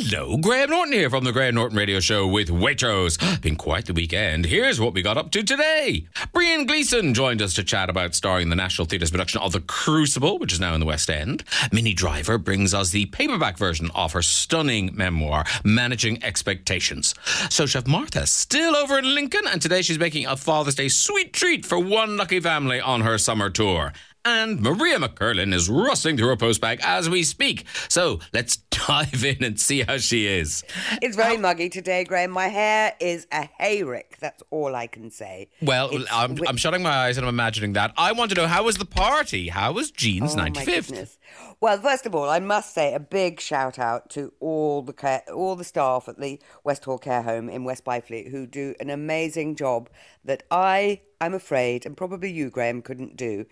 Hello, Graham Norton here from the Graham Norton Radio Show with Waitrose. Been quite the weekend. Here's what we got up to today. Brian Gleeson joined us to chat about starring in the National Theatre's production of The Crucible, which is now in the West End. Minnie Driver brings us the paperback version of her stunning memoir, Managing Expectations. So Chef Martha still over in Lincoln, and today she's making a Father's Day sweet treat for one lucky family on her summer tour. And Maria McErlane is rustling through her postbag as we speak. So let's dive in and see how she is. It's very muggy today, Graham. My hair is a hayrick. That's all I can say. Well, I'm, wi- I'm shutting my eyes and I'm imagining that. I want to know how was the party? How was Jean's Oh, my 95th? goodness. Well, first of all, I must say a big shout out to all the care, all the staff at the West Hall Care Home in West Byfleet who do an amazing job that I, I'm afraid, and probably you, Graham, couldn't do.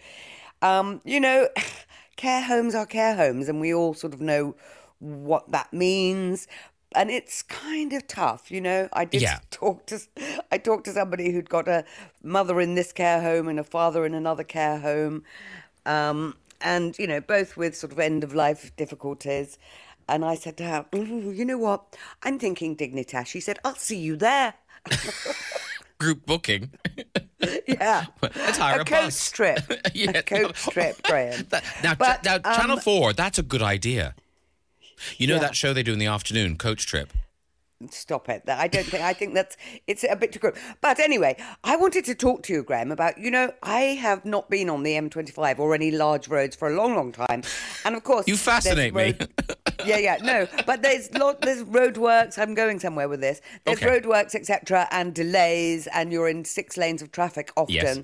Um, you know, care homes are care homes, and we all sort of know what that means. And it's kind of tough, you know. I did Yeah. talk to I talked to somebody who'd got a mother in this care home and a father in another care home, um, and you know both with sort of end of life difficulties. And I said to her, "You know what? I'm thinking Dignitas." She said, "I'll see you there." Group booking. Yeah, Let's hire a, a coach bus. trip. Yeah. A coach trip, Graham. That- now, But, now Channel um, 4, that's a good idea. You know Yeah. that show they do in the afternoon, Coach Trip? Stop it. I don't think. I think that's it's a bit too grim. But anyway, I wanted to talk to you, Graham, about you know I have not been on the M25 or any large roads for a long, long time, and of course You fascinate me. Yeah, yeah, no, but there's lot, there's roadworks. I'm going somewhere with this. There's Okay. roadworks, etc., and delays, and you're in six lanes of traffic often. Yes.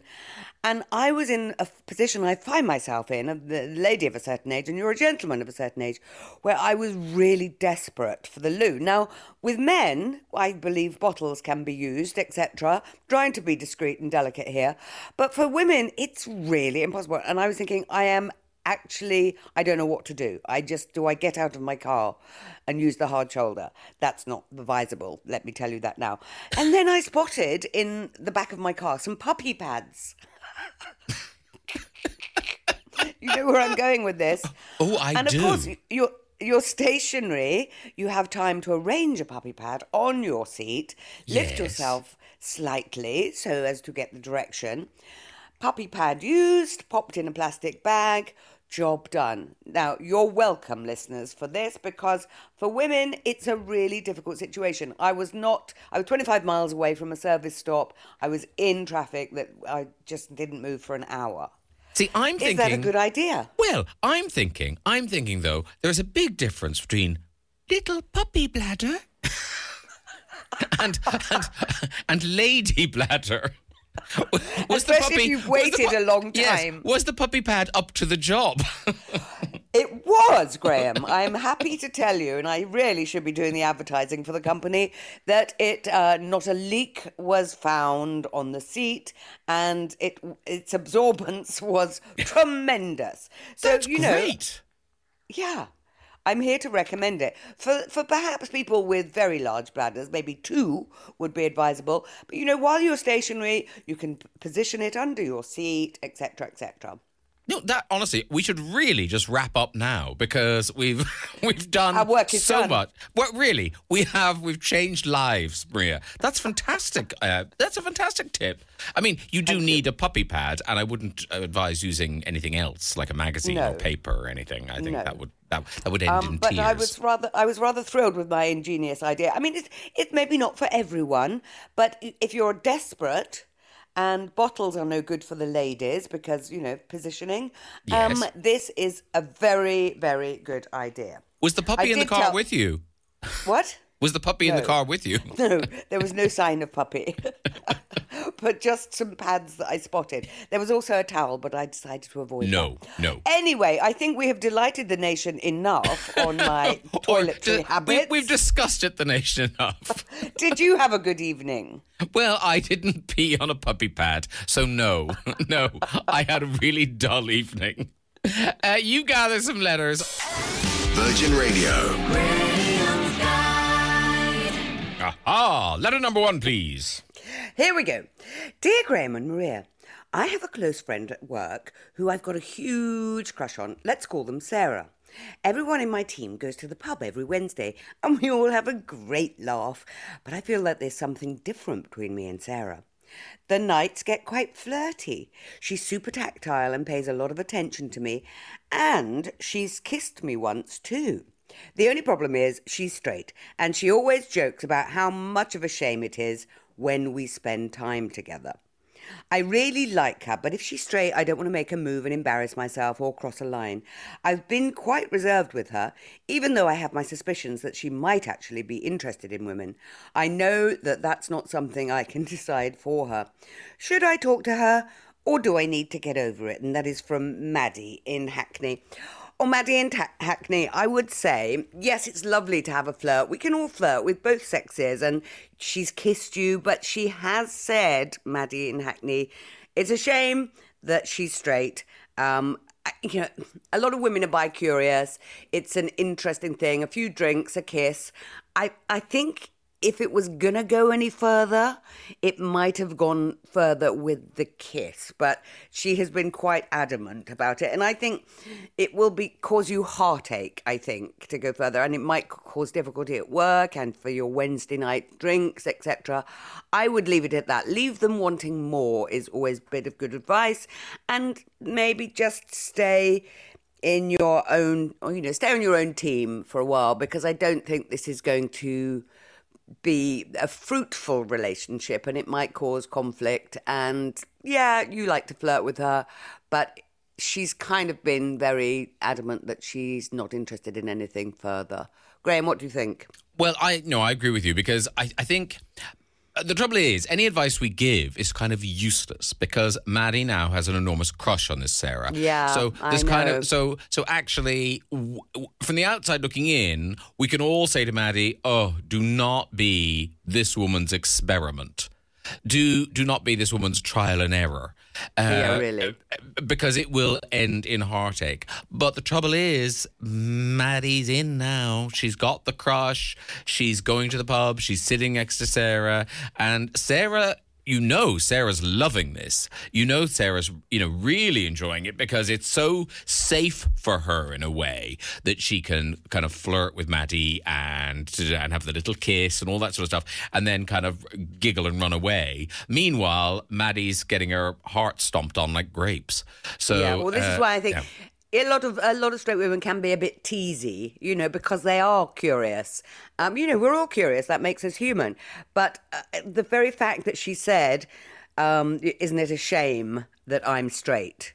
And I was in a position I find myself in, a the lady of a certain age, and you're a gentleman of a certain age, where I was really desperate for the loo. Now, with men, I believe bottles can be used, etc. Trying to be discreet and delicate here, but for women, it's really impossible. And I was thinking, I am actually I don't know what to do. I just do I get out of my car and use the hard shoulder. That's not advisable, let me tell you that now. And then I spotted in the back of my car some puppy pads. you know where I'm going with this. Oh, I and do. And of course you're you're stationary, you have time to arrange a puppy pad on your seat, lift Yes. yourself slightly so as to get the direction. Puppy pad used, popped in a plastic bag, job done. Now, you're welcome, listeners, for this because for women, it's a really difficult situation. I was not, I was 25 miles away from a service stop. I was in traffic that I just didn't move for an hour. See, I'm Is thinking. Is that a good idea? Well, I'm thinking, I'm thinking though, there's a big difference between little puppy bladder and and and lady bladder. Was Especially if you've was the waited a long Yes, time. was the puppy pad up to the job? It was, Graham. I'm happy to tell you, and I really should be doing the advertising for the company, that it uh, not a leak was found on the seat, and it its absorbance was tremendous. So That's you know, great. yeah. I'm here to recommend it. For for perhaps people with very large bladders, maybe two would be advisable. But you know, while you're stationary, you can position it under your seat, etc., etc. No, that honestly, we should really just wrap up now because we've we've done Our work is so done. much. Well, really, we have we've changed lives, Maria. That's fantastic. Uh, that's a fantastic tip. I mean, you do need a puppy pad, and I wouldn't advise using anything else like a magazine or paper or anything. I think No. that would that, that would end in Um, but tears. I was rather I was rather thrilled with my ingenious idea. I mean, it's it's maybe not for everyone, but if you're desperate. And bottles are no good for the ladies because you know positioning. Um, Yes. this is a very very good idea. was the puppy I in the car tell- with you? What? Was the puppy in the car with you? No, there was no sign of puppy, but just some pads that I spotted. There was also a towel, but I decided to avoid. It. No, that. no. Anyway, I think we have delighted the nation enough on my Or toiletry d- we, habits. we've discussed it, the nation enough. Did you have a good evening? Well, I didn't pee on a puppy pad, so no, no, I had a really dull evening. Uh, you gather some letters. Virgin Radio. Aha! Letter number one, please. Here we go. Dear Graham and Maria, I have a close friend at work who I've got a huge crush on. Let's call them Sarah. Everyone in my team goes to the pub every Wednesday and we all have a great laugh, but I feel that there's something different between me and Sarah. The nights get quite flirty. She's super tactile and pays a lot of attention to me, and she's kissed me once too. The only problem is she's straight, and she always jokes about how much of a shame it is when we spend time together. I really like her, but if she's straight, I don't want to make a move and embarrass myself or cross a line. I've been quite reserved with her, even though I have my suspicions that she might actually be interested in women. I know that that's not something I can decide for her. Should I talk to her, or do I need to get over it? And that is from Maddie in Hackney. Or Maddie and Hackney, I would say, yes, it's lovely to have a flirt. We can all flirt with both sexes, and she's kissed you, but she has said, Maddie in Hackney, it's a shame that she's straight. Um, you know, a lot of women are bi curious. It's an interesting thing. A few drinks, a kiss. I, I think if it was gonna go any further, it might have gone further with the kiss. But she has been quite adamant about it, and I think it will be cause you heartache. I think to go further, and it might cause difficulty at work and for your Wednesday night drinks, etc. I would leave it at that. Leave them wanting more is always a bit of good advice, and maybe just stay in your own, or, you know, stay on your own team for a while because I don't think this is going to be a fruitful relationship and it might cause conflict. And yeah, you like to flirt with her, but she's kind of been very adamant that she's not interested in anything further. Graham, what do you think? Well, I no, I agree with you because I, I think Uh, the trouble is any advice we give is kind of useless because Maddie now has an enormous crush on this Sarah. Yeah, So there's kind of so so actually w- w- from the outside looking in, we can all say to Maddie, "Oh, do not be this woman's experiment." Do do not be this woman's trial and error. Uh, Yeah, really. because it will end in heartache. But the trouble is, Maddie's in now. She's got the crush. She's going to the pub. She's sitting next to Sarah. And Sarah, you know, Sarah's loving this. You know, Sarah's, you know, really enjoying it because it's so safe for her in a way that she can kind of flirt with Maddie and, and have the little kiss and all that sort of stuff and then kind of giggle and run away. Meanwhile, Maddie's getting her heart stomped on like grapes. So, yeah, well, this uh, is why I think yeah. A lot of a lot of straight women can be a bit teasy, you know, because they are curious. Um, you know, we're all curious. That makes us human. But uh, the very fact that she said, um, "Isn't it a shame that I'm straight?"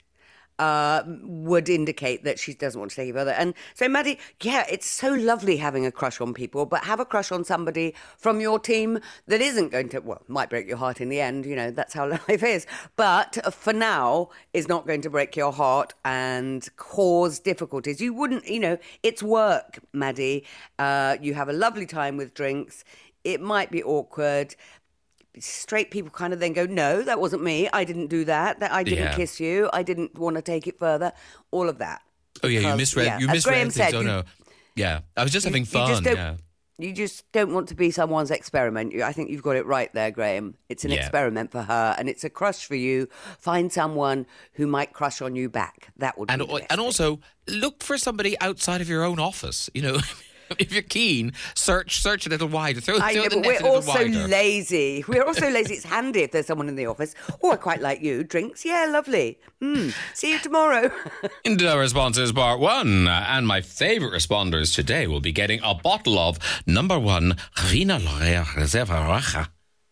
Uh, would indicate that she doesn't want to take it further. And so, Maddie, yeah, it's so lovely having a crush on people, but have a crush on somebody from your team that isn't going to, well, might break your heart in the end. You know, that's how life is. But for now, is not going to break your heart and cause difficulties. You wouldn't, you know, it's work, Maddie. Uh, you have a lovely time with drinks. It might be awkward straight people kind of then go, no, that wasn't me. I didn't do that. That I didn't Yeah. kiss you. I didn't want to take it further. All of that. Oh yeah, you misread. yeah, You misread things. oh you- no. Yeah, I was just having you fun. just don't- yeah. You just don't want to be someone's experiment. I think you've got it right there, Graham. It's an Yeah. experiment for her, and it's a crush for you. Find someone who might crush on you back. That would And be the best and also look for somebody outside of your own office. You know, if you're keen, search search a little wider. Throw, I throw know, the but we're also lazy. We're also lazy. It's handy if there's someone in the office. Oh, I quite like you. Drinks? Yeah, lovely. Hmm. See you tomorrow. Into our responses, part one. And my favourite responders today will be getting a bottle of number one Vina Laurea Reserva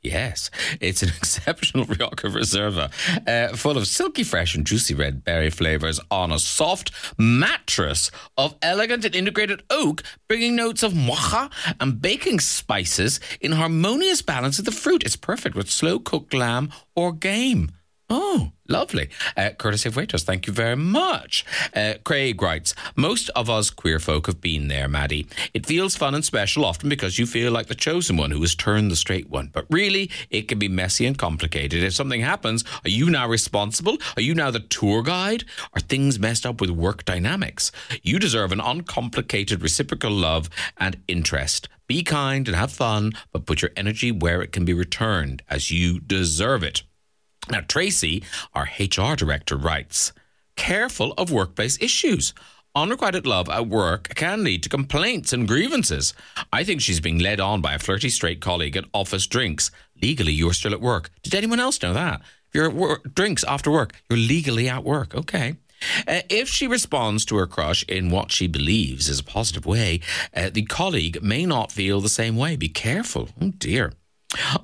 Yes, it's an exceptional Rioja Reserva, uh, full of silky fresh and juicy red berry flavours on a soft mattress of elegant and integrated oak, bringing notes of mocha and baking spices in harmonious balance with the fruit. It's perfect with slow cooked lamb or game. Oh, lovely. Uh, courtesy of Waitrose, thank you very much. Uh, Craig writes Most of us queer folk have been there, Maddie. It feels fun and special often because you feel like the chosen one who has turned the straight one. But really, it can be messy and complicated. If something happens, are you now responsible? Are you now the tour guide? Are things messed up with work dynamics? You deserve an uncomplicated reciprocal love and interest. Be kind and have fun, but put your energy where it can be returned as you deserve it. Now, Tracy, our HR director, writes Careful of workplace issues. Unrequited love at work can lead to complaints and grievances. I think she's being led on by a flirty straight colleague at office drinks. Legally, you're still at work. Did anyone else know that? If you're at work, drinks after work, you're legally at work. Okay. Uh, if she responds to her crush in what she believes is a positive way, uh, the colleague may not feel the same way. Be careful. Oh dear.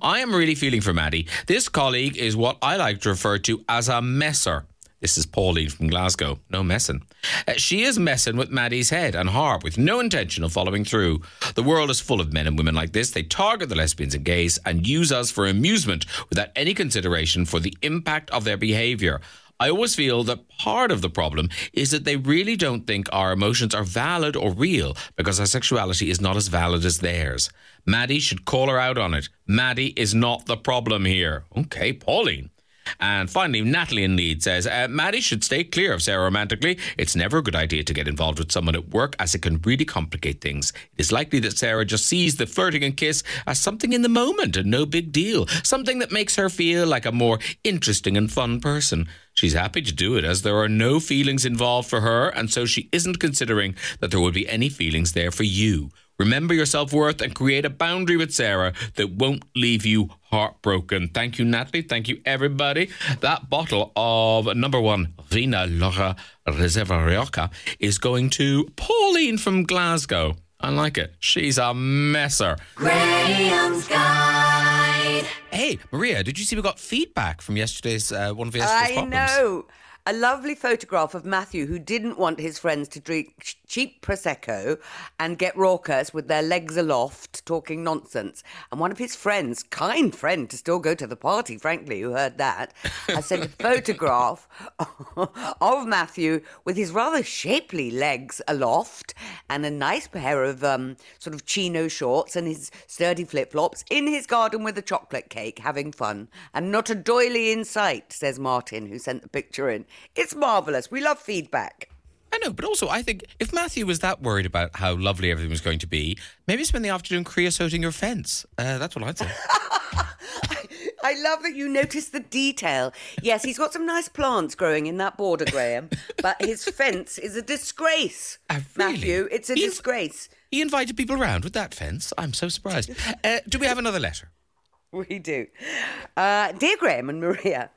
I am really feeling for Maddie. This colleague is what I like to refer to as a messer. This is Pauline from Glasgow. No messing. Uh, she is messing with Maddie's head and heart with no intention of following through. The world is full of men and women like this. They target the lesbians and gays and use us for amusement without any consideration for the impact of their behaviour. I always feel that part of the problem is that they really don't think our emotions are valid or real because our sexuality is not as valid as theirs. Maddie should call her out on it. Maddie is not the problem here. Okay, Pauline. And finally, Natalie in Leeds says uh, Maddie should stay clear of Sarah romantically. It's never a good idea to get involved with someone at work as it can really complicate things. It is likely that Sarah just sees the flirting and kiss as something in the moment and no big deal, something that makes her feel like a more interesting and fun person. She's happy to do it as there are no feelings involved for her, and so she isn't considering that there would be any feelings there for you. Remember your self worth and create a boundary with Sarah that won't leave you heartbroken. Thank you, Natalie. Thank you, everybody. That bottle of number one Vina Laura Reserva Rioja is going to Pauline from Glasgow. I like it. She's a messer. Guide. Hey, Maria, did you see we got feedback from yesterday's uh, one of yesterday's I ones? know. A lovely photograph of Matthew, who didn't want his friends to drink ch- cheap Prosecco and get raucous with their legs aloft, talking nonsense. And one of his friends, kind friend to still go to the party, frankly, who heard that, has sent a photograph of Matthew with his rather shapely legs aloft and a nice pair of um, sort of chino shorts and his sturdy flip flops in his garden with a chocolate cake, having fun. And not a doily in sight, says Martin, who sent the picture in. It's marvellous. We love feedback. I know, but also I think if Matthew was that worried about how lovely everything was going to be, maybe spend the afternoon creosoting your fence. Uh, that's what I'd say. I love that you notice the detail. Yes, he's got some nice plants growing in that border, Graham, but his fence is a disgrace. Ah, really? Matthew, it's a He- disgrace. he invited people around with that fence. I'm so surprised. Uh, do we have another letter? We do. Uh, dear Graham and Maria,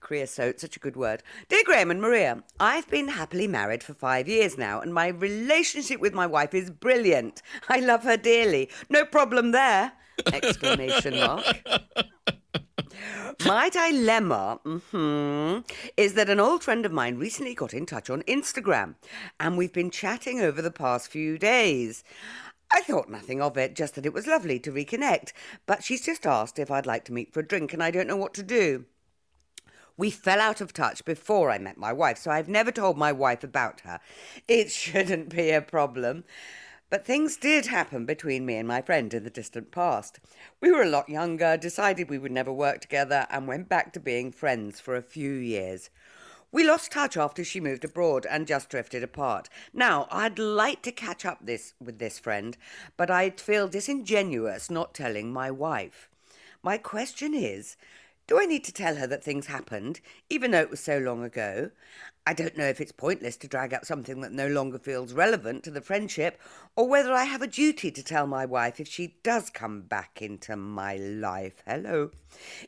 creosote, such a good word. Dear Graham and Maria, I've been happily married for five years now, and my relationship with my wife is brilliant. I love her dearly. No problem there! Exclamation mark. My dilemma mhm, is that an old friend of mine recently got in touch on Instagram, and we've been chatting over the past few days. I thought nothing of it, just that it was lovely to reconnect, but she's just asked if I'd like to meet for a drink, and I don't know what to do. We fell out of touch before I met my wife, so I've never told my wife about her. It shouldn't be a problem. But things did happen between me and my friend in the distant past. We were a lot younger, decided we would never work together, and went back to being friends for a few years. We lost touch after she moved abroad and just drifted apart. Now, I'd like to catch up this with this friend, but I'd feel disingenuous not telling my wife. My question is, do I need to tell her that things happened, even though it was so long ago? I don't know if it's pointless to drag up something that no longer feels relevant to the friendship, or whether I have a duty to tell my wife if she does come back into my life. Hello.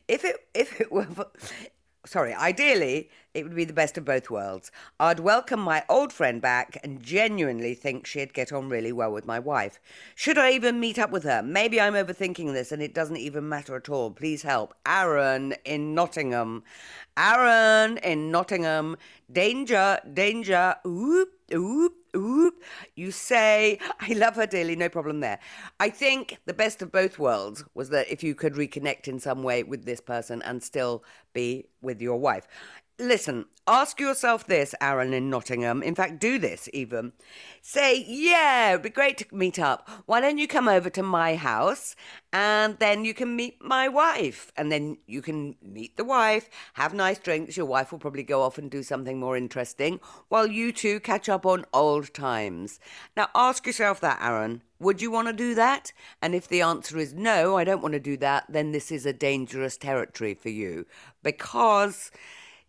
If it if it were sorry, ideally it would be the best of both worlds. I'd welcome my old friend back and genuinely think she'd get on really well with my wife. Should I even meet up with her? Maybe I'm overthinking this and it doesn't even matter at all. Please help. Aaron in Nottingham. Aaron in Nottingham. Danger, danger. Oop, oop, oop. You say, I love her dearly, no problem there. I think the best of both worlds was that if you could reconnect in some way with this person and still be with your wife. Listen, ask yourself this, Aaron in Nottingham. In fact, do this even. Say, yeah, it'd be great to meet up. Why don't you come over to my house and then you can meet my wife? And then you can meet the wife, have nice drinks. Your wife will probably go off and do something more interesting while you two catch up on old times. Now, ask yourself that, Aaron. Would you want to do that? And if the answer is no, I don't want to do that, then this is a dangerous territory for you because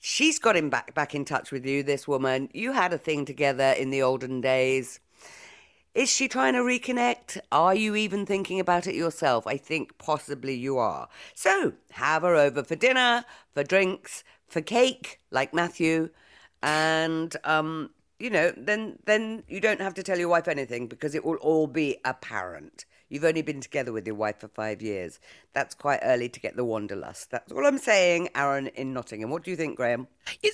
she's got him back back in touch with you. This woman, you had a thing together in the olden days. Is she trying to reconnect? Are you even thinking about it yourself? I think possibly you are. So have her over for dinner, for drinks, for cake, like Matthew, and um, you know, then then you don't have to tell your wife anything because it will all be apparent. You've only been together with your wife for five years. That's quite early to get the wanderlust. That's all I'm saying, Aaron in Nottingham. What do you think, Graham?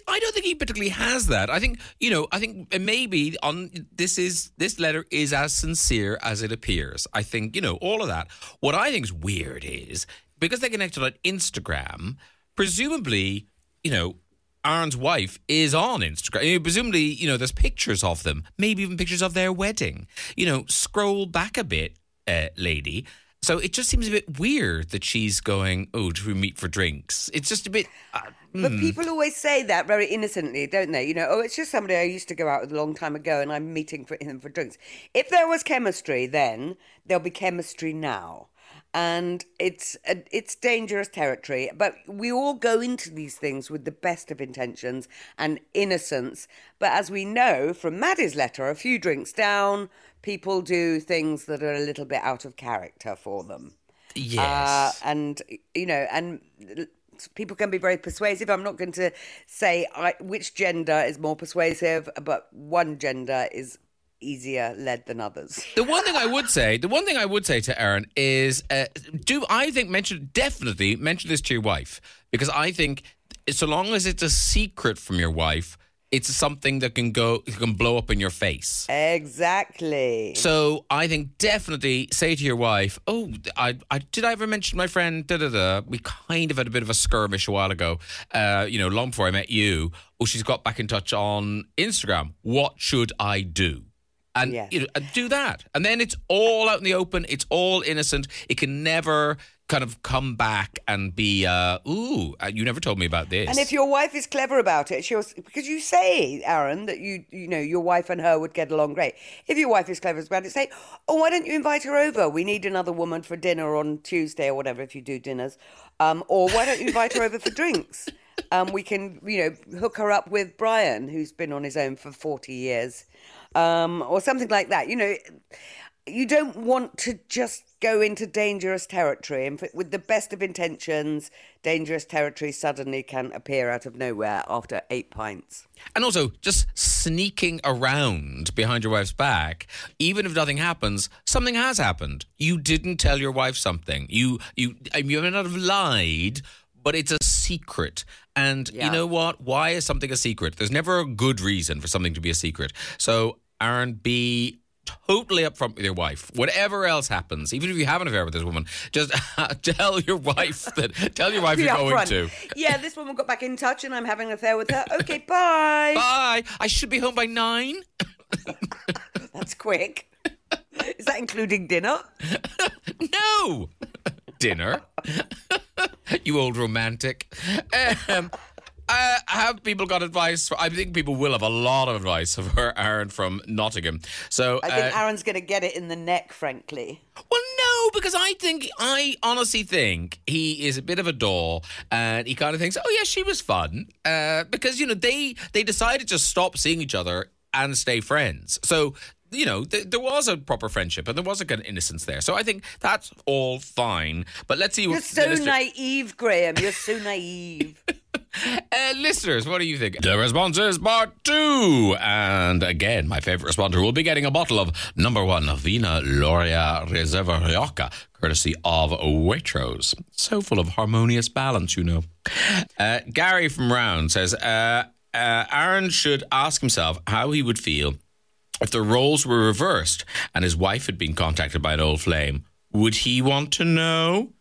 I don't think he particularly has that. I think you know. I think maybe on this is this letter is as sincere as it appears. I think you know all of that. What I think is weird is because they connected on Instagram. Presumably, you know, Aaron's wife is on Instagram. Presumably, you know, there's pictures of them, maybe even pictures of their wedding. You know, scroll back a bit, uh, lady. So it just seems a bit weird that she's going, oh, do we meet for drinks? It's just a bit. Uh, But people always say that very innocently, don't they? You know, oh, it's just somebody I used to go out with a long time ago and I'm meeting for him for drinks. If there was chemistry then, there'll be chemistry now. And it's uh, it's dangerous territory, but we all go into these things with the best of intentions and innocence. But as we know from Maddie's letter, a few drinks down, people do things that are a little bit out of character for them. yes. Uh, and you know, and people can be very persuasive. I'm not going to say I, which gender is more persuasive, but one gender is easier led than others. The one thing I would say, the one thing I would say to Aaron is, uh, do I think mention definitely mention this to your wife because I think so long as it's a secret from your wife, it's something that can go it can blow up in your face. Exactly. So I think definitely say to your wife, "Oh, I, I did I ever mention my friend? Da da da. We kind of had a bit of a skirmish a while ago. Uh, you know, long before I met you. Oh, she's got back in touch on Instagram. What should I do?" And Yeah. you know, and do that, and then it's all out in the open. It's all innocent. It can never kind of come back and be, uh, "Ooh, uh, you never told me about this." And if your wife is clever about it, she'll because you say, Aaron, that you you know your wife and her would get along great. If your wife is clever about it, say, oh, why don't you invite her over? We need another woman for dinner on Tuesday or whatever if you do dinners. Um, or why don't you invite her over for drinks? Um, we can you know hook her up with Brian, who's been on his own for forty years, um, or something like that. You know, you don't want to just go into dangerous territory and with the best of intentions dangerous territory suddenly can appear out of nowhere after eight pints And also, just sneaking around behind your wife's back, even if nothing happens, something has happened. You didn't tell your wife something. You you you may not have lied, but it's a secret. And you know what? Why is something a secret? There's never a good reason for something to be a secret. So, Aaron, be totally upfront with your wife. Whatever else happens, even if you have an affair with this woman, just tell your wife that. Tell your wife you're going to. yeah this woman got back in touch and i'm having an affair with her okay bye Bye. I should be home by nine. that's quick is that including dinner No! Dinner. you old romantic. Um, uh, have people got advice? For, I think people will have a lot of advice for Aaron from Nottingham. So, i think uh, aaron's going to get it in the neck frankly well, no, because I think I honestly think he is a bit of a doll, and he kind of thinks, "Oh yeah, she was fun," uh, because you know they they decided to stop seeing each other and stay friends. So you know th- there was a proper friendship and there was a kind of innocence there. So I think that's all fine. But let's see you're so listener- naive graham you're so naive uh, listeners, what do you think? The response is part two. And again, my favorite responder will be getting a bottle of number one Vina Loria Reserva Rioja, courtesy of Waitrose. So full of harmonious balance, you know. Uh, Gary from Round says uh, uh, Aaron should ask himself how he would feel if the roles were reversed and his wife had been contacted by an old flame. Would he want to know?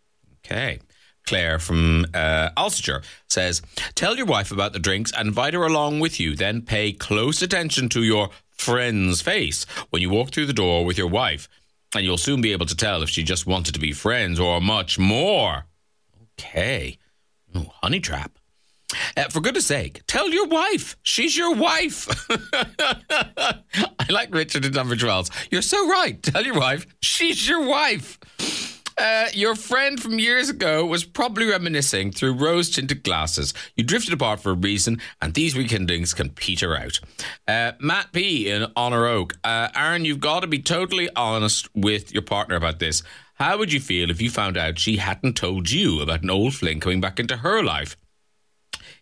Okay. Claire from uh, Ulster says, Tell your wife about the drinks and invite her along with you. Then pay close attention to your friend's face when you walk through the door with your wife. And you'll soon be able to tell if she just wanted to be friends or much more. Okay. Oh, honey trap. Uh, for goodness sake, tell your wife. She's your wife. I like Richard in Tunbridge Wells. You're so right. Tell your wife. She's your wife. Uh, your friend from years ago was probably reminiscing through rose tinted glasses. You drifted apart for a reason, and these rekindlings can peter out. Uh, Matt P. in Honor Oak. Uh, Aaron, you've got to be totally honest with your partner about this. How would you feel if you found out she hadn't told you about an old fling coming back into her life?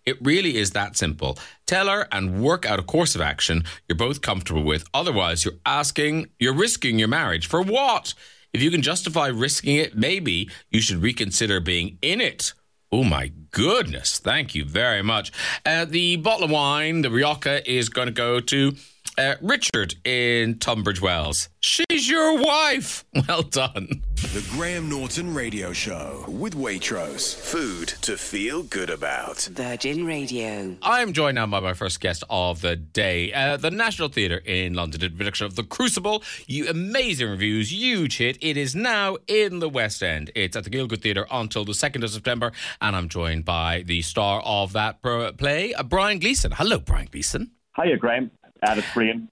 It really is that simple. Tell her and work out a course of action you're both comfortable with. Otherwise, you're asking, you're risking your marriage. For what? If you can justify risking it, maybe you should reconsider being in it. Oh my goodness. Thank you very much. Uh, the bottle of wine, the Rioja, is going to go to uh, Richard in Tunbridge Wells. She's your wife. Well done. The Graham Norton Radio Show with Waitrose. Food to feel good about. Virgin Radio. I'm joined now by my first guest of the day. Uh, the National Theatre in London did a production of The Crucible. You amazing reviews, huge hit. It is now in the West End. It's at the Gielgud Theatre until the 2nd of September. And I'm joined by the star of that play, uh, Brian Gleeson. Hello, Brian Gleeson. Hiya, Graham. Uh, it's Brian.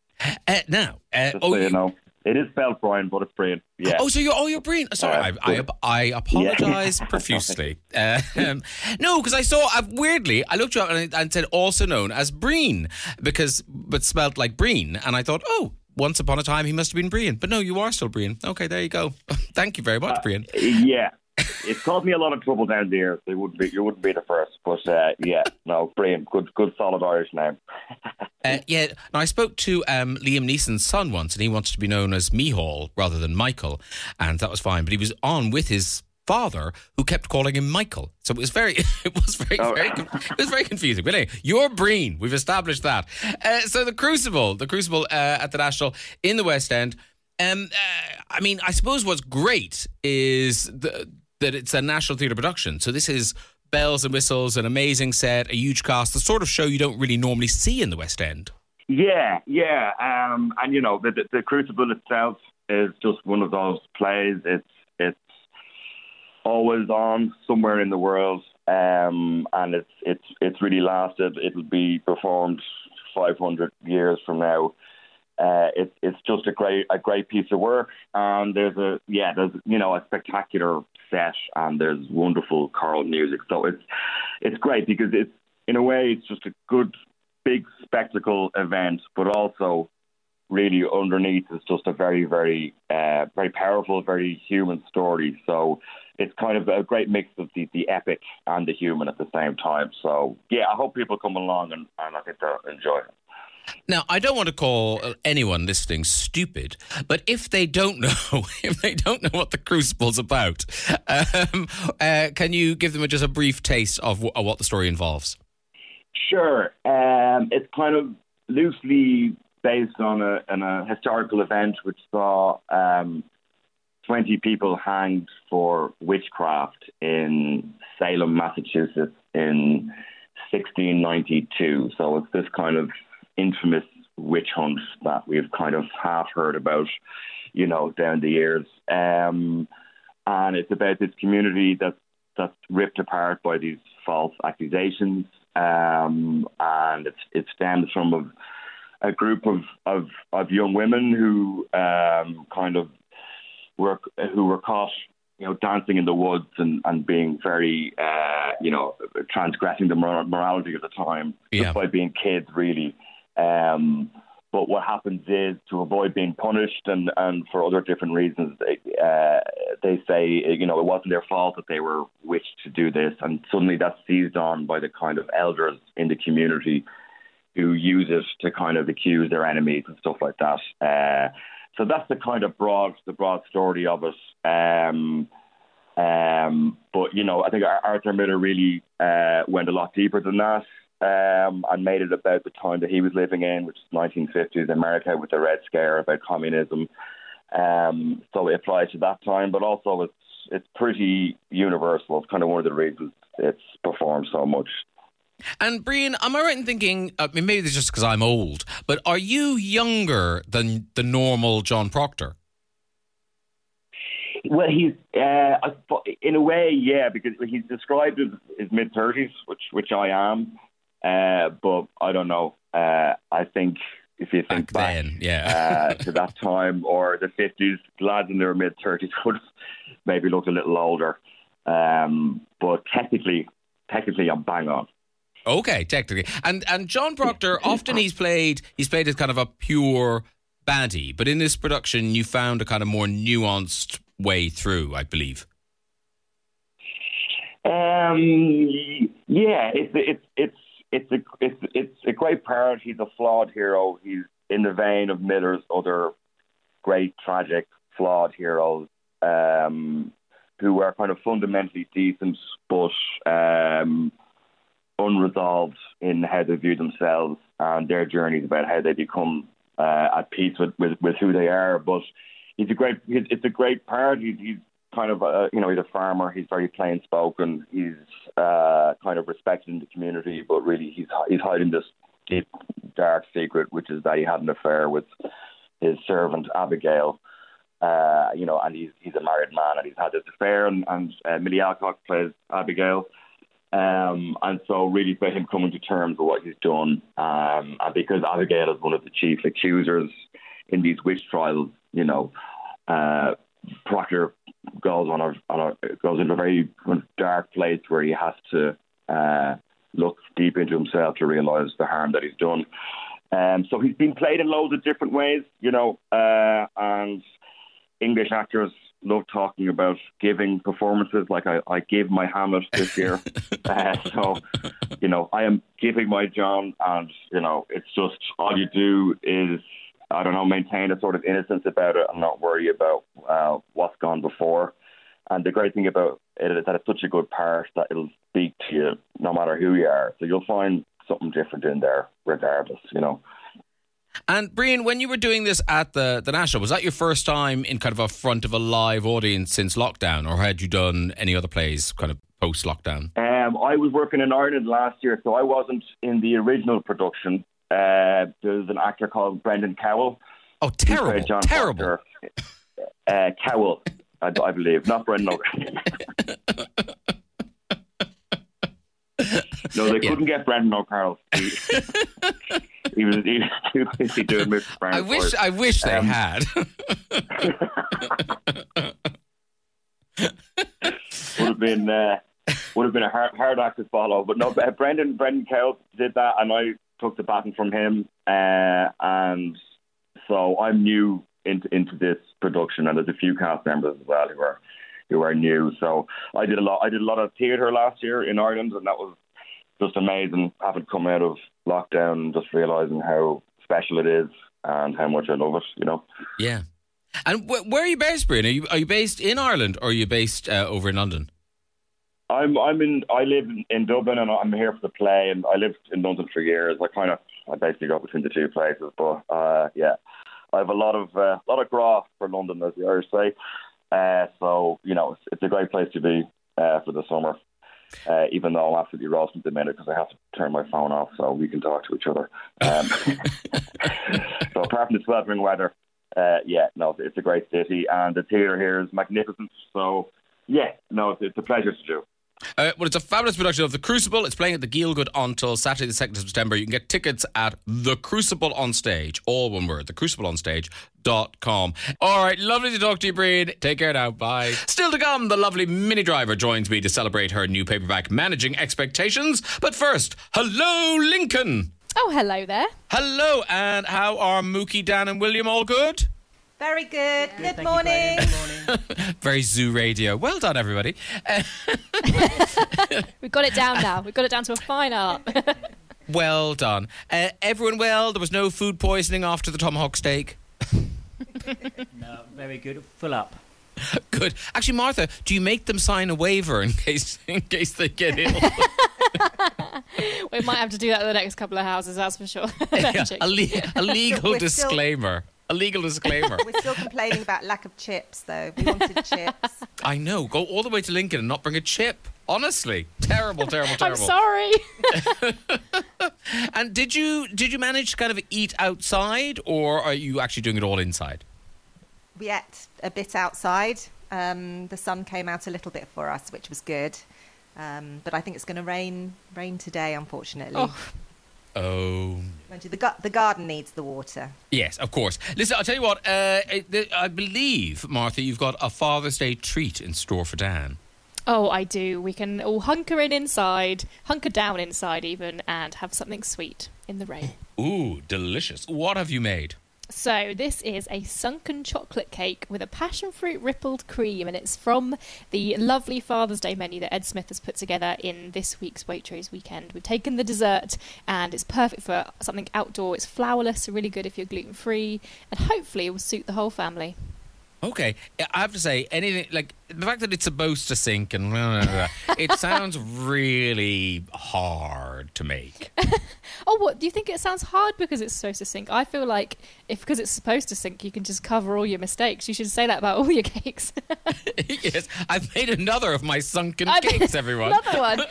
Uh, now, uh, oh, so you you- know. It is spelled Brian, but it's Brian. Yeah. Oh, so you're oh you're Brian. Sorry, Uh, I, I. I apologize profusely. Um, no, because I saw uh, weirdly I looked you up and, and said also known as Breen because but spelled like Breen, and I thought oh. Once upon a time, he must have been Brian, but no, you are still Brian. Okay, there you go. Thank you very much, Uh, Brian. yeah. It's caused me a lot of trouble down there. So you wouldn't be, you wouldn't be the first. But uh, yeah, no, Brian, good, good, solid Irish name. Uh, yeah, now I spoke to um, Liam Neeson's son once, and he wanted to be known as Micheál rather than Michael, and that was fine. But he was on with his father, who kept calling him Michael. So it was very, it was very, Oh. very, it was very confusing. But anyway, you're Breen. We've established that. Uh, so the Crucible, the Crucible uh, at the National in the West End. Um, uh, I mean, I suppose what's great is the, that it's a National Theatre production. So this is bells and whistles, an amazing set, a huge cast, the sort of show you don't really normally see in the West End. Yeah, yeah. Um, and you know, the, the, the Crucible itself is just one of those plays. It's it's always on somewhere in the world, um, and it's it's it's really lasted. It'll be performed 500 years from now. Uh, it's it's just a great a great piece of work, and there's a yeah there's you know a spectacular set, and there's wonderful choral music. So it's it's great because it's in a way it's just a good big spectacle event, but also really underneath is just a very, very, uh, very powerful, very human story. So it's kind of a great mix of the, the epic and the human at the same time. So yeah, I hope people come along and, and I think they'll enjoy it. Now, I don't want to call anyone listening stupid, but if they don't know, if they don't know what the Crucible's about, um, uh, can you give them just a brief taste of, w- of what the story involves? Sure. Um, it's kind of loosely based on a, on a historical event which saw um, 20 people hanged for witchcraft in Salem, Massachusetts in 1692. So it's this kind of infamous witch hunt that we've kind of half heard about, you know, down the years. Um, and it's about this community that's that's ripped apart by these false accusations, um, and it's it stems from a, a group of, of of young women who um, kind of were who were caught, you know, dancing in the woods and, and being very, uh, you know, transgressing the mor- morality of the time Yeah. just by being kids, really. Um, but what happens is to avoid being punished and, and for other different reasons, they, uh, they say, you know, it wasn't their fault that they were wished to do this. And suddenly that's seized on by the kind of elders in the community who use it to kind of accuse their enemies and stuff like that. Uh, so that's the kind of broad, the broad story of it. Um, um, but you know, I think Ar- Arthur Miller really uh, went a lot deeper than that um, and made it about the time that he was living in, which is 1950s America with the Red Scare about communism. Um, so it applies to that time, but also it's it's pretty universal. It's kind of one of the reasons it's performed so much. And Brian, am I right in thinking? I mean, maybe it's just because I'm old, but are you younger than the normal John Proctor? Well, he's uh, in a way, yeah, because he's described as his mid thirties, which which I am. Uh, but I don't know. Uh, I think if you think Back back, then, yeah. uh, to that time or the fifties, lads in their mid thirties would maybe look a little older. Um, but technically, technically, I'm bang on. Okay, technically. And and John Proctor, often he's played he's played as kind of a pure baddie, but in this production you found a kind of more nuanced way through, I believe. Um, yeah, it's it's it's it's a it's it's a great part. He's a flawed hero. He's in the vein of Miller's other great tragic flawed heroes, um, who are kind of fundamentally decent but um, unresolved in how they view themselves and their journeys about how they become uh, at peace with, with, with who they are. But he's a great it's a great part. He's, he's kind of a, you know he's a farmer. He's very plain spoken. He's uh, kind of respected in the community, but really he's he's hiding this deep dark secret, which is that he had an affair with his servant Abigail. Uh, you know, and he's he's a married man, and he's had this affair, and, and uh, Milly Alcock plays Abigail. Um, and so really for him coming to terms with what he's done, um, and because Abigail is one of the chief accusers in these witch trials, you know, uh, Proctor goes on a, on a goes into a very dark place where he has to uh, look deep into himself to realise the harm that he's done. Um, so he's been played in loads of different ways, you know, uh, and English actors love talking about giving performances. Like I, I gave my Hamlet this year, uh, so you know I am giving my John, and you know it's just all you do is I don't know maintain a sort of innocence about it and not worry about uh, what's gone before. And the great thing about it is that it's such a good part that it'll speak to you no matter who you are. So you'll find something different in there regardless, you know. And Brian, when you were doing this at the the National, was that your first time in kind of a front of a live audience since lockdown, or had you done any other plays kind of post lockdown? Um, I was working in Ireland last year, so I wasn't in the original production. Uh, there's an actor called Brendan Cowell. Oh, terrible! John terrible. Uh, Cowell, I, I, believe, not Brendan. no, they Yeah. couldn't get Brendan O'Carroll. He, he was he was too busy doing Mr. Brown. I wish I wish they Um, had. would have been uh, would have been a hard, hard act to follow. But no, uh, Brendan Brendan Cowell did that, and I took the baton from him, uh, and so I'm new into into this production, and there's a few cast members as well who are who are new. So I did a lot. I did a lot of theatre last year in Ireland, and that was just amazing. Having come out of lockdown, and just realizing how special it is and how much I love it. You know. yeah. And wh- where are you based, Brian? Are you are you based in Ireland or are you based uh, over in London? I'm I'm in I live in, in Dublin and I'm here for the play and I lived in London for years. I kind of I basically go between the two places, but uh, yeah, I have a lot of uh, lot of grá for London, as the Irish say. Uh, so you know, it's, it's a great place to be uh, for the summer. Uh, even though I'm absolutely roasting at the minute because I have to turn my phone off so we can talk to each other. Um, so apart from the sweltering weather, uh, yeah, no, it's a great city and the theatre here is magnificent. So yeah, no, it's, it's a pleasure to do. Uh, well, it's a fabulous production of The Crucible. It's playing at the Gielgud until Saturday, the 2nd of September. You can get tickets at The Crucible on Stage, all one word, thecrucibleonstage.com. All right, lovely to talk to you, Brian. Take care now. Bye. Still to come, the lovely Minnie Driver joins me to celebrate her new paperback, Managing Expectations. But first, hello, Lincoln. Oh, hello there. Hello, and how are Mookie, Dan, and William all good? Very good. Good, morning. Very zoo radio. Well done, everybody. We've got it down now. We've got it down to a fine art. well done. Uh, everyone well? There was no food poisoning after the tomahawk steak? No, very good. Full up. Good. Actually, Martha, do you make them sign a waiver in case in case they get ill? we might have to do that in the next couple of houses, that's for sure. Yeah, a, le- a legal We're still- disclaimer. A legal disclaimer. We're still complaining about lack of chips, though. We wanted chips. I know. Go all the way to Lincoln and not bring a chip. Honestly, terrible, terrible, terrible. I'm terrible. sorry. And did you did you manage to kind of eat outside, or are you actually doing it all inside? We ate a bit outside. Um, the sun came out a little bit for us, which was good. Um, but I think it's going to rain rain today, unfortunately. Oh. Oh. The, ga- the garden needs the water. Yes, of course. Listen, I'll tell you what. Uh, I I believe, Martha, you've got a Father's Day treat in store for Dan. Oh, I do. We can all hunker in inside, hunker down inside even, and have something sweet in the rain. Ooh, delicious. What have you made? So this is a sunken chocolate cake with a passion fruit rippled cream, and it's from the lovely Father's Day menu that Ed Smith has put together in this week's Waitrose weekend. We've taken the dessert, and it's perfect for something outdoor. It's flourless, so really good if you're gluten free, and hopefully it will suit the whole family. Okay, I have to say, anything like the fact that it's supposed to sink and blah, blah, blah, it sounds really hard to make. Oh, what do you think? It sounds hard because it's supposed to sink. I feel like if because it's supposed to sink, you can just cover all your mistakes. You should say that about all your cakes. yes, I've made another of my sunken I- cakes, everyone. Another one.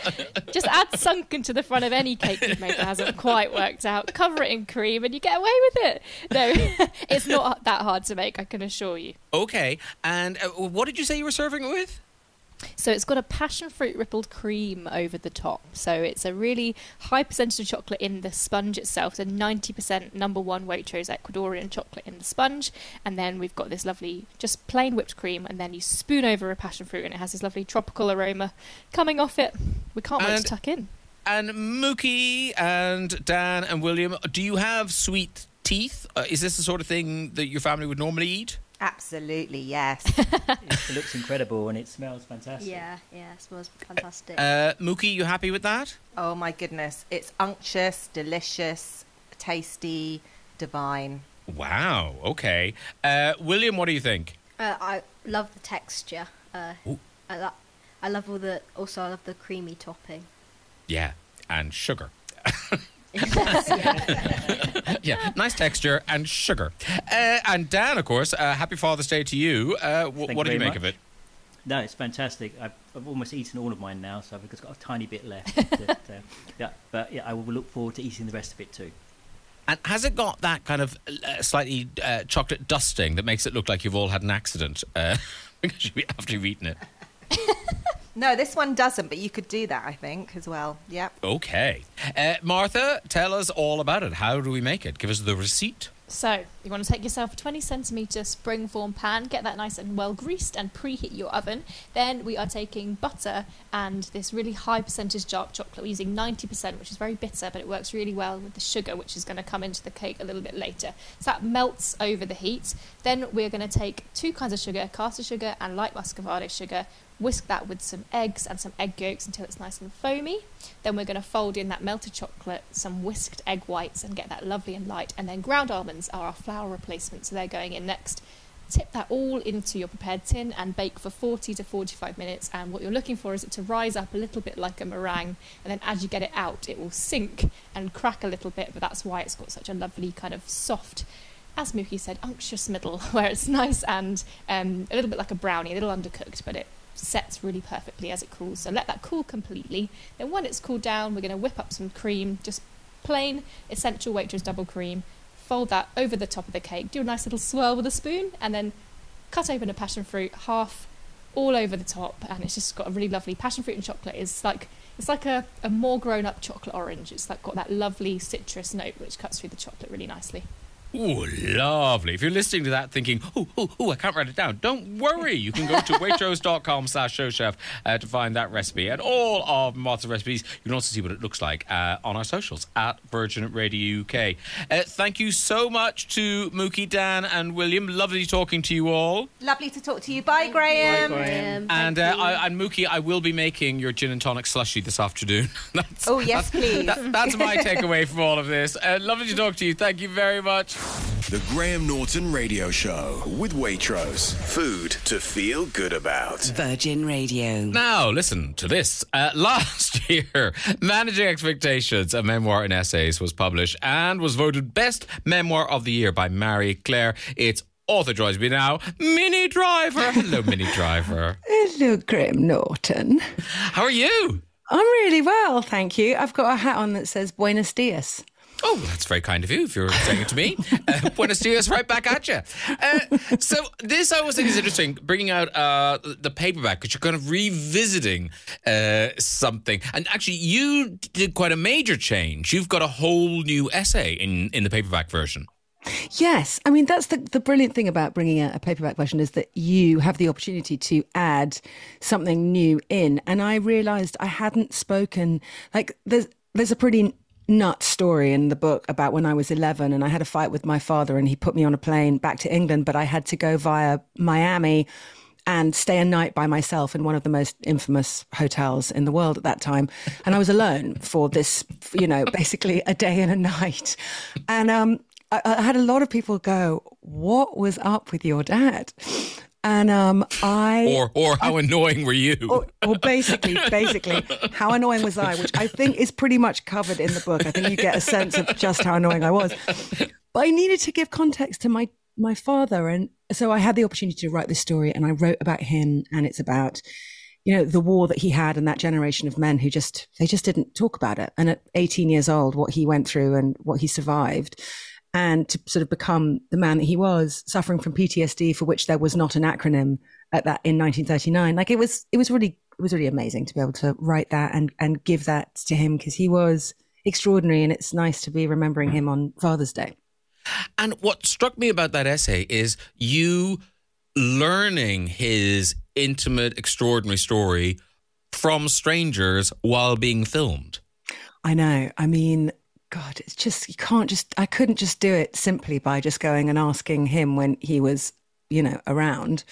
Just add sunken to the front of any cake you've made that hasn't quite worked out. Cover it in cream, and you get away with it. No, it's not that hard to make. I can assure you. Okay, and uh, what did you say you were serving it with? So it's got a passion fruit rippled cream over the top. So it's a really high percentage of chocolate in the sponge itself. So 90% number one Waitrose Ecuadorian chocolate in the sponge. And then we've got this lovely, just plain whipped cream. And then you spoon over a passion fruit and it has this lovely tropical aroma coming off it. We can't wait And- to tuck in. And Mookie and Dan and William, do you have sweet teeth? Uh, is this the sort of thing that your family would normally eat? Absolutely, yes. It looks incredible and it smells fantastic. Yeah, yeah, it smells fantastic. Uh, Mookie, you happy with that? oh my goodness. It's unctuous, delicious, tasty, divine. Wow. Okay. Uh, William, what do you think? Uh, I love the texture. Uh, Ooh. I, lo- I love all the. Also, I love the creamy topping. Yeah, and sugar. yeah, nice texture and sugar. Uh, and Dan, of course, uh, happy Father's Day to you. Uh, what do you make of it? No, it's fantastic. I've, I've almost eaten all of mine now, so I've just got a tiny bit left. but, uh, yeah, but yeah, I will look forward to eating the rest of it too. And has it got that kind of uh, slightly uh, chocolate dusting that makes it look like you've all had an accident uh, after you've eaten it? No, this one doesn't, but you could do that, I think, as well. Yep. Okay. Uh, Martha, tell us all about it. How do we make it? Give us the receipt. So you want to take yourself a 20 centimeter springform pan, get that nice and well greased, and preheat your oven. Then we are taking butter and this really high percentage dark chocolate. We're using 90%, which is very bitter, but it works really well with the sugar, which is going to come into the cake a little bit later. So that melts over the heat. Then we're going to take two kinds of sugar, caster sugar and light muscovado sugar. Whisk that with some eggs and some egg yolks until it's nice and foamy. Then we're going to fold in that melted chocolate, some whisked egg whites, and get that lovely and light. And then ground almonds are our flour replacement, so they're going in next. Tip that all into your prepared tin and bake for 40 to 45 minutes. And what you're looking for is it to rise up a little bit like a meringue. And then as you get it out, it will sink and crack a little bit, but that's why it's got such a lovely kind of soft as Mookie said, unctuous middle, where it's nice and um, a little bit like a brownie, a little undercooked, but it sets really perfectly as it cools. So let that cool completely. Then when it's cooled down, we're going to whip up some cream, just plain essential Waitrose double cream. Fold that over the top of the cake. Do a nice little swirl with a spoon, and then cut open a passion fruit half all over the top, and it's just got a really lovely passion fruit and chocolate. It's like it's like a, a more grown up chocolate orange. It's like got that lovely citrus note which cuts through the chocolate really nicely. Ooh, lovely. If you're listening to that thinking, oh, oh, oh, I can't write it down, don't worry. You can go to waitrose.com slash showchef uh, to find that recipe and all of Martha's recipes. You can also see what it looks like uh, on our socials at Virgin Radio UK. Uh, thank you so much to Mookie, Dan, and William. Lovely talking to you all. Lovely to talk to you. Bye, Graham. Um, And, uh, I, and Mookie, I will be making your gin and tonic slushy this afternoon. Oh, yes, please. that- that's my takeaway from all of this. Uh, lovely to talk to you. Thank you very much. The Graham Norton Radio Show with Waitrose. Food to feel good about. Virgin Radio. Now, listen to this. Uh, last year, Managing Expectations, a memoir in essays, was published and was voted Best Memoir of the Year by Marie Claire. Its author joins me now, Minnie Driver. Hello, Minnie Driver. Hello, Graham Norton. How are you? I'm really well, thank you. I've got a hat on that says Buenos Dias. Oh, well, that's very kind of you if you're saying it to me. Uh, buenos dias, right back at you. Uh, so this I always think is interesting, bringing out uh, the paperback because you're kind of revisiting uh, something. And actually, you did quite a major change. You've got a whole new essay in, in the paperback version. Yes, I mean that's the the brilliant thing about bringing out a paperback version is that you have the opportunity to add something new in. And I realised I hadn't spoken like there's there's a pretty nut story in the book about when I was 11 and I had a fight with my father and he put me on a plane back to England, but I had to go via Miami and stay a night by myself in one of the most infamous hotels in the world at that time. And I was alone for this, you know, basically a day and a night. And um, I, I had a lot of people go, What was up with your dad? And um, I or or how annoying were you? Or, or, basically, basically, how annoying was I? Which I think is pretty much covered in the book. I think you get a sense of just how annoying I was. But I needed to give context to my my father, and so I had the opportunity to write this story, and I wrote about him, and it's about you know the war that he had and that generation of men who just they just didn't talk about it. And at 18 years old, what he went through and what he survived and to sort of become the man that he was, suffering from PTSD, for which there was not an acronym at that in 1939. Like it was, it was really, it was really amazing to be able to write that and and give that to him because he was extraordinary, and it's nice to be remembering him on Father's Day. And what struck me about that essay is you learning his intimate, extraordinary story from strangers while being filmed. I know. I mean, God, it's just, you can't just, I couldn't just do it simply by just going and asking him when he was, you know, around.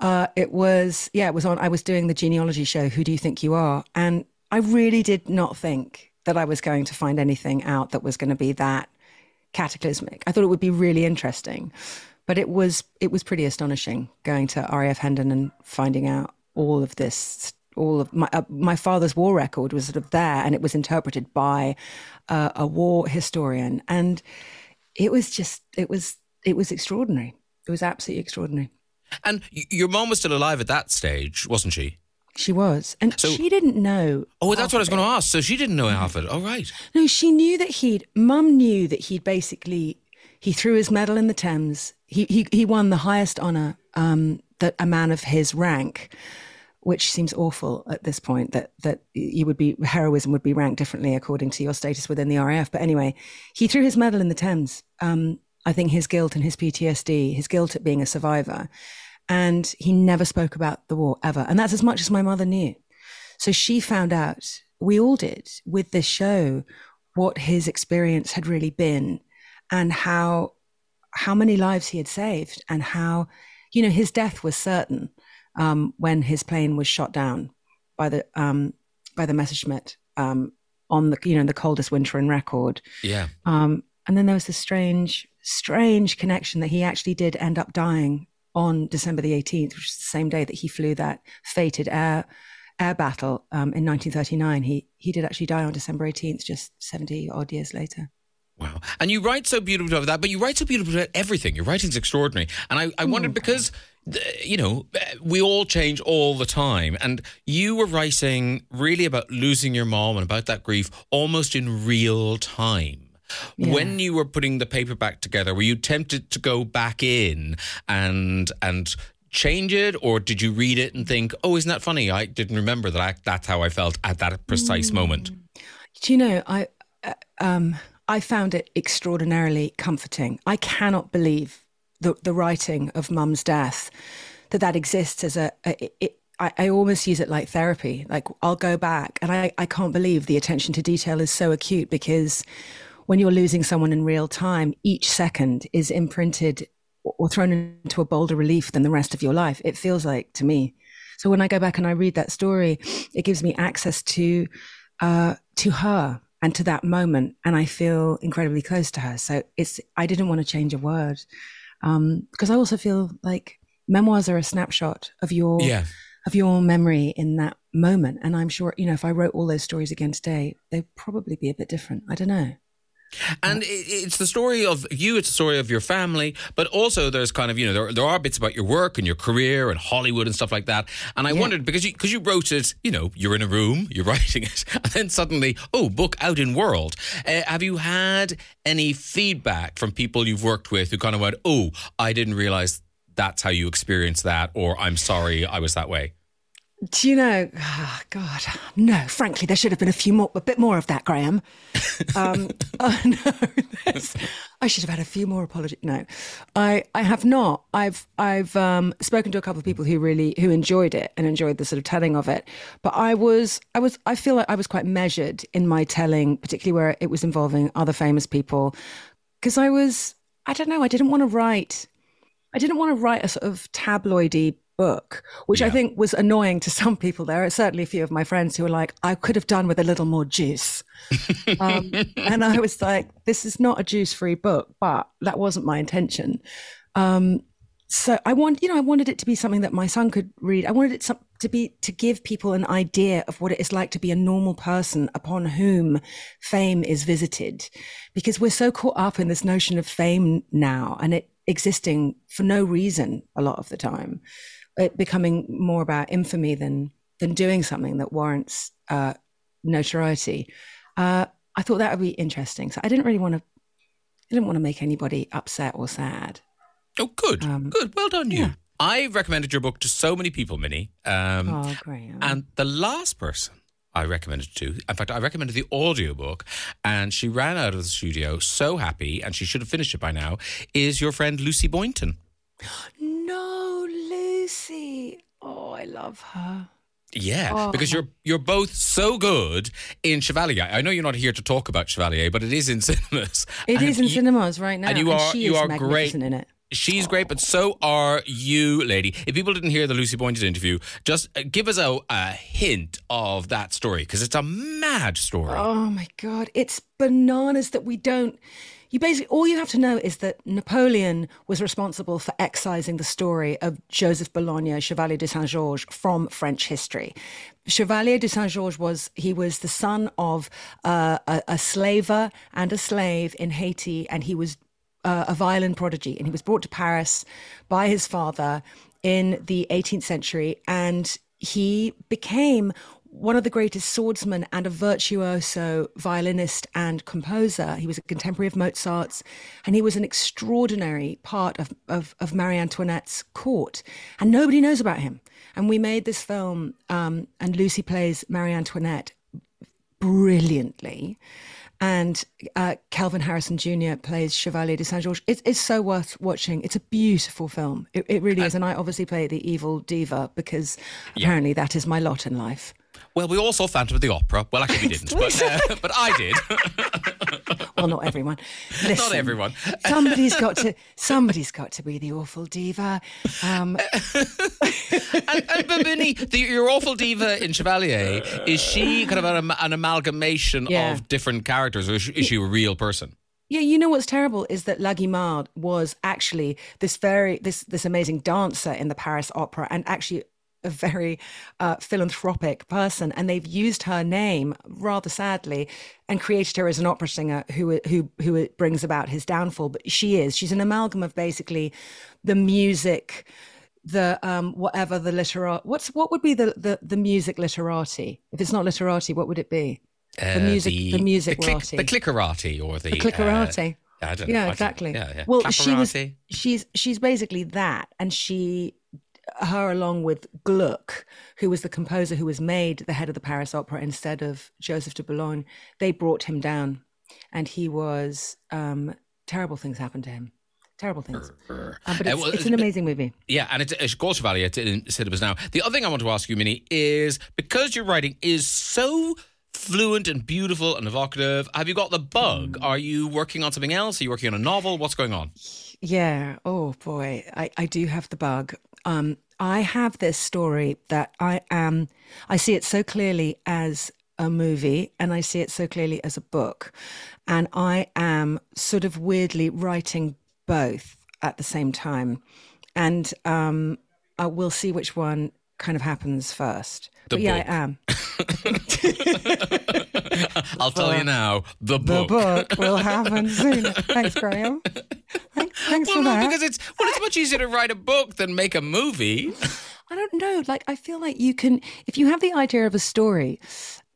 Uh, it was, yeah, it was on, I was doing the genealogy show, Who Do You Think You Are? And I really did not think that I was going to find anything out that was going to be that cataclysmic. I thought it would be really interesting, but it was, it was pretty astonishing going to RAF Hendon and finding out all of this all of my uh, my father's war record was sort of there, and it was interpreted by uh, a war historian, and it was just it was it was extraordinary. It was absolutely extraordinary. And your mom was still alive at that stage, wasn't she? She was, and so, she didn't know. Oh, that's what I was going to ask. So she didn't know half of it. Oh, right. No, she knew that he'd. Mum knew that he'd basically he threw his medal in the Thames. He he he won the highest honour um, that a man of his rank which seems awful at this point that that you would be heroism would be ranked differently according to your status within the RAF. But anyway, he threw his medal in the Thames. Um, I think his guilt and his PTSD, his guilt at being a survivor, and he never spoke about the war ever. And that's as much as my mother knew. So she found out, we all did, with this show, what his experience had really been, and how how many lives he had saved, and how you know his death was certain um, when his plane was shot down by the um, by the Messerschmitt um, on the you know the coldest winter in record. Yeah. Um, and then there was this strange, strange connection that he actually did end up dying on December the 18th, which is the same day that he flew that fated air air battle um, in 1939. He he did actually die on December 18th, just 70 odd years later. Wow. And you write so beautifully about that, but you write so beautifully about everything. Your writing's extraordinary. And I, I wondered because you know, we all change all the time. And you were writing really about losing your mom and about that grief almost in real time. Yeah. When you were putting the paperback together, were you tempted to go back in and and change it, or did you read it and think, "Oh, isn't that funny? I didn't remember that. I, that's how I felt at that precise mm. moment." Do you know? I uh, um, I found it extraordinarily comforting. I cannot believe the, the writing of mum's death, that that exists as a, a it, I, I, almost use it like therapy. Like I'll go back and I, I can't believe the attention to detail is so acute because when you're losing someone in real time, each second is imprinted or thrown into a bolder relief than the rest of your life. It feels like to me. So when I go back and I read that story, it gives me access to uh, to her and to that moment, and I feel incredibly close to her. So it's I didn't want to change a word Um, because I also feel like memoirs are a snapshot of your yeah. of your memory in that moment. And I'm sure, you know, if I wrote all those stories again today, they'd probably be a bit different. I don't know. And it's the story of you, it's the story of your family, but also there's kind of, you know, there, there are bits about your work and your career and Hollywood and stuff like that. And I Yeah. wondered, because you, because you wrote it, you know, you're in a room, you're writing it, and then suddenly, oh, book out in world. Uh, have you had any feedback from people you've worked with who kind of went, oh, I didn't realize that's how you experienced that, or I'm sorry I was that way? Do you know? Oh, God, no. Frankly, there should have been a few more, a bit more of that, Graham. Um, oh, no, I should have had a few more apologies. No, I, I have not. I've, I've um, spoken to a couple of people who really who enjoyed it and enjoyed the sort of telling of it. But I was, I was, I feel like I was quite measured in my telling, particularly where it was involving other famous people, because I was, I don't know, I didn't want to write. I didn't want to write a sort of tabloidy book, which I think was annoying to some people. There are certainly a few of my friends who were like, I could have done with a little more juice. um, and I was like, this is not a juice free book, but that wasn't my intention. Um, so I want, you know, I wanted it to be something that my son could read. I wanted it some, to be to give people an idea of what it is like to be a normal person upon whom fame is visited, because we're so caught up in this notion of fame now, and it existing for no reason a lot of the time, it becoming more about infamy than than doing something that warrants uh, notoriety. Uh, I thought that would be interesting. So I didn't really want to. I didn't want to make anybody upset or sad. Oh, good, Um, good. Well done, you. I've recommended your book to so many people, Minnie. Um, oh, great. And the last person I recommended to, in fact, I recommended the audiobook, and she ran out of the studio so happy, and she should have finished it by now, is your friend Lucy Boynton. No, Lucy. Oh, I love her. Yeah, Oh. because you're you're both so good in Chevalier. I know you're not here to talk about Chevalier, but it is in cinemas. It And is in you- cinemas right now, and you are she you are great in it. She's great, but so are you, lady. If people didn't hear the Lucy Boynton interview, just uh, give us a, a hint of that story because it's a mad story. Oh my god, it's bananas that we don't. You basically all you have to know is that Napoleon was responsible for excising the story of Joseph Bologne, Chevalier de Saint Georges, from French history. Chevalier de Saint Georges was he was the son of uh, a, a slaver and a slave in Haiti, and he was uh, a violin prodigy, and he was brought to Paris by his father in the 18th century, and he became one of the greatest swordsmen and a virtuoso violinist and composer. He was a contemporary of Mozart's, and he was an extraordinary part of, of, of Marie Antoinette's court. And nobody knows about him. And we made this film, um, and Lucy plays Marie Antoinette brilliantly. And uh, Kelvin Harrison Jr. plays Chevalier de Saint Georges. It's, it's so worth watching. It's a beautiful film. It, it really is. And I obviously play the evil diva because apparently that is my lot in life. Well, we all saw Phantom of the Opera. Well, actually, we didn't, but, uh, but I did. Well, not everyone. Listen, Not everyone. somebody's got to. Somebody's got to be the awful diva. Um, and, and the, your awful diva in Chevalier, is she kind of an, an amalgamation Yeah. of different characters, or is she, is she a real person? Yeah, you know what's terrible is that La Guimard was actually this very this this amazing dancer in the Paris Opera, and actually a very uh, philanthropic person, and they've used her name rather sadly and created her as an opera singer who who who brings about his downfall. But she is she's an amalgam of basically the music. The um whatever the literat what's what would be the, the the music literati if it's not literati what would it be the Uh, music the, music the, click, rati. the clickerati or the the clickerati. Uh, I don't know. yeah, exactly. Yeah, yeah. Well, she was. She's she's basically that, and she, her along with Gluck, who was the composer who was made the head of the Paris Opera instead of Joseph de Boulogne, they brought him down, and he was um, terrible things happened to him. Terrible things. Uh, but Uh, it's, well, it's an amazing movie. Yeah, and it's, it's called Chevalier it's in cinemas now. The other thing I want to ask you, Minnie, is because your writing is so fluent and beautiful and evocative, have you got the bug? Mm. Are you working on something else? Are you working on a novel? What's going on? Yeah. Oh boy, I, I do have the bug. Um, I have this story that I am. I see it so clearly as a movie, and I see it so clearly as a book, and I am sort of weirdly writing both at the same time, and um, I will see which one kind of happens first. The but yeah, book. I am. I'll tell you now, the book. The book. book will happen soon. Thanks, Graham. Thanks, thanks Well, for no, that. because it's well, it's much easier to write a book than make a movie. I don't know. Like, I feel like you can, if you have the idea of a story,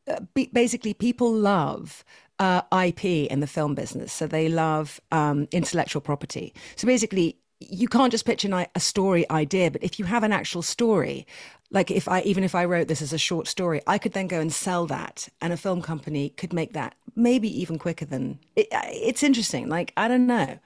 uh, be, basically, people love uh, IP in the film business. So they love um, intellectual property. So basically, you can't just pitch an, a story idea, but if you have an actual story, like if I, even if I wrote this as a short story, I could then go and sell that, and a film company could make that maybe even quicker than. It, it's interesting. Like, I don't know.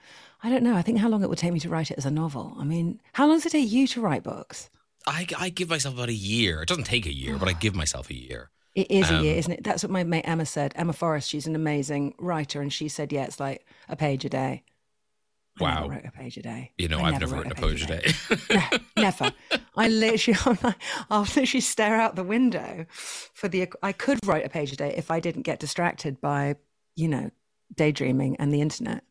I don't know. I think how long it would take me to write it as a novel. I mean, how long does it take you to write books? I, I give myself about a year. It doesn't take a year, but I give myself a year. It is a year, Um, isn't it? That's what my mate Emma said. Emma Forrest, she's an amazing writer, and she said, "Yeah, it's like a page a day." Wow. never wrote a page a day. You know, I I've never wrote written a page a day. No, never. I literally, I'm like, I'll literally stare out the window for the. I could write a page a day if I didn't get distracted by, you know, daydreaming and the internet.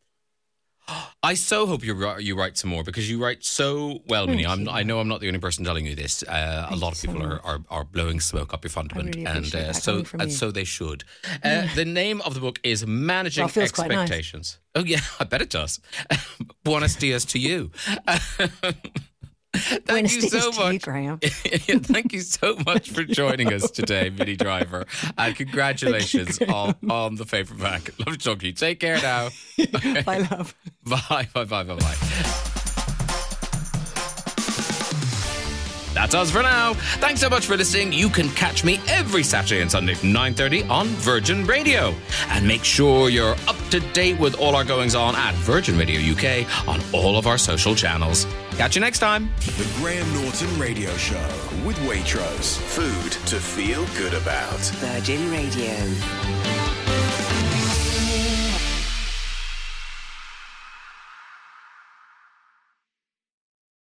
I so hope you you write some more because you write so well, Minnie. I'm. I know I'm not the only person telling you this. Uh, a lot of so people are, are, are blowing smoke up your fundament, really and uh, so and so they should. Uh, the name of the book is Managing Well, quite nice. Expectations. Oh yeah, I bet it does. Buenos dias to you. Thank Buenos you so you, much. Graham. Thank you so much for joining us today, Minnie Driver, uh, and congratulations on, on the paperback. Love to talk to you. Take care now. Bye, love. Bye, bye, bye, bye, bye. That's us for now. Thanks so much for listening. You can catch me every Saturday and Sunday from 9.30 on Virgin Radio. And make sure you're up to date with all our goings on at Virgin Radio UK on all of our social channels. Catch you next time. The Graham Norton Radio Show with Waitrose. Food to feel good about. Virgin Radio.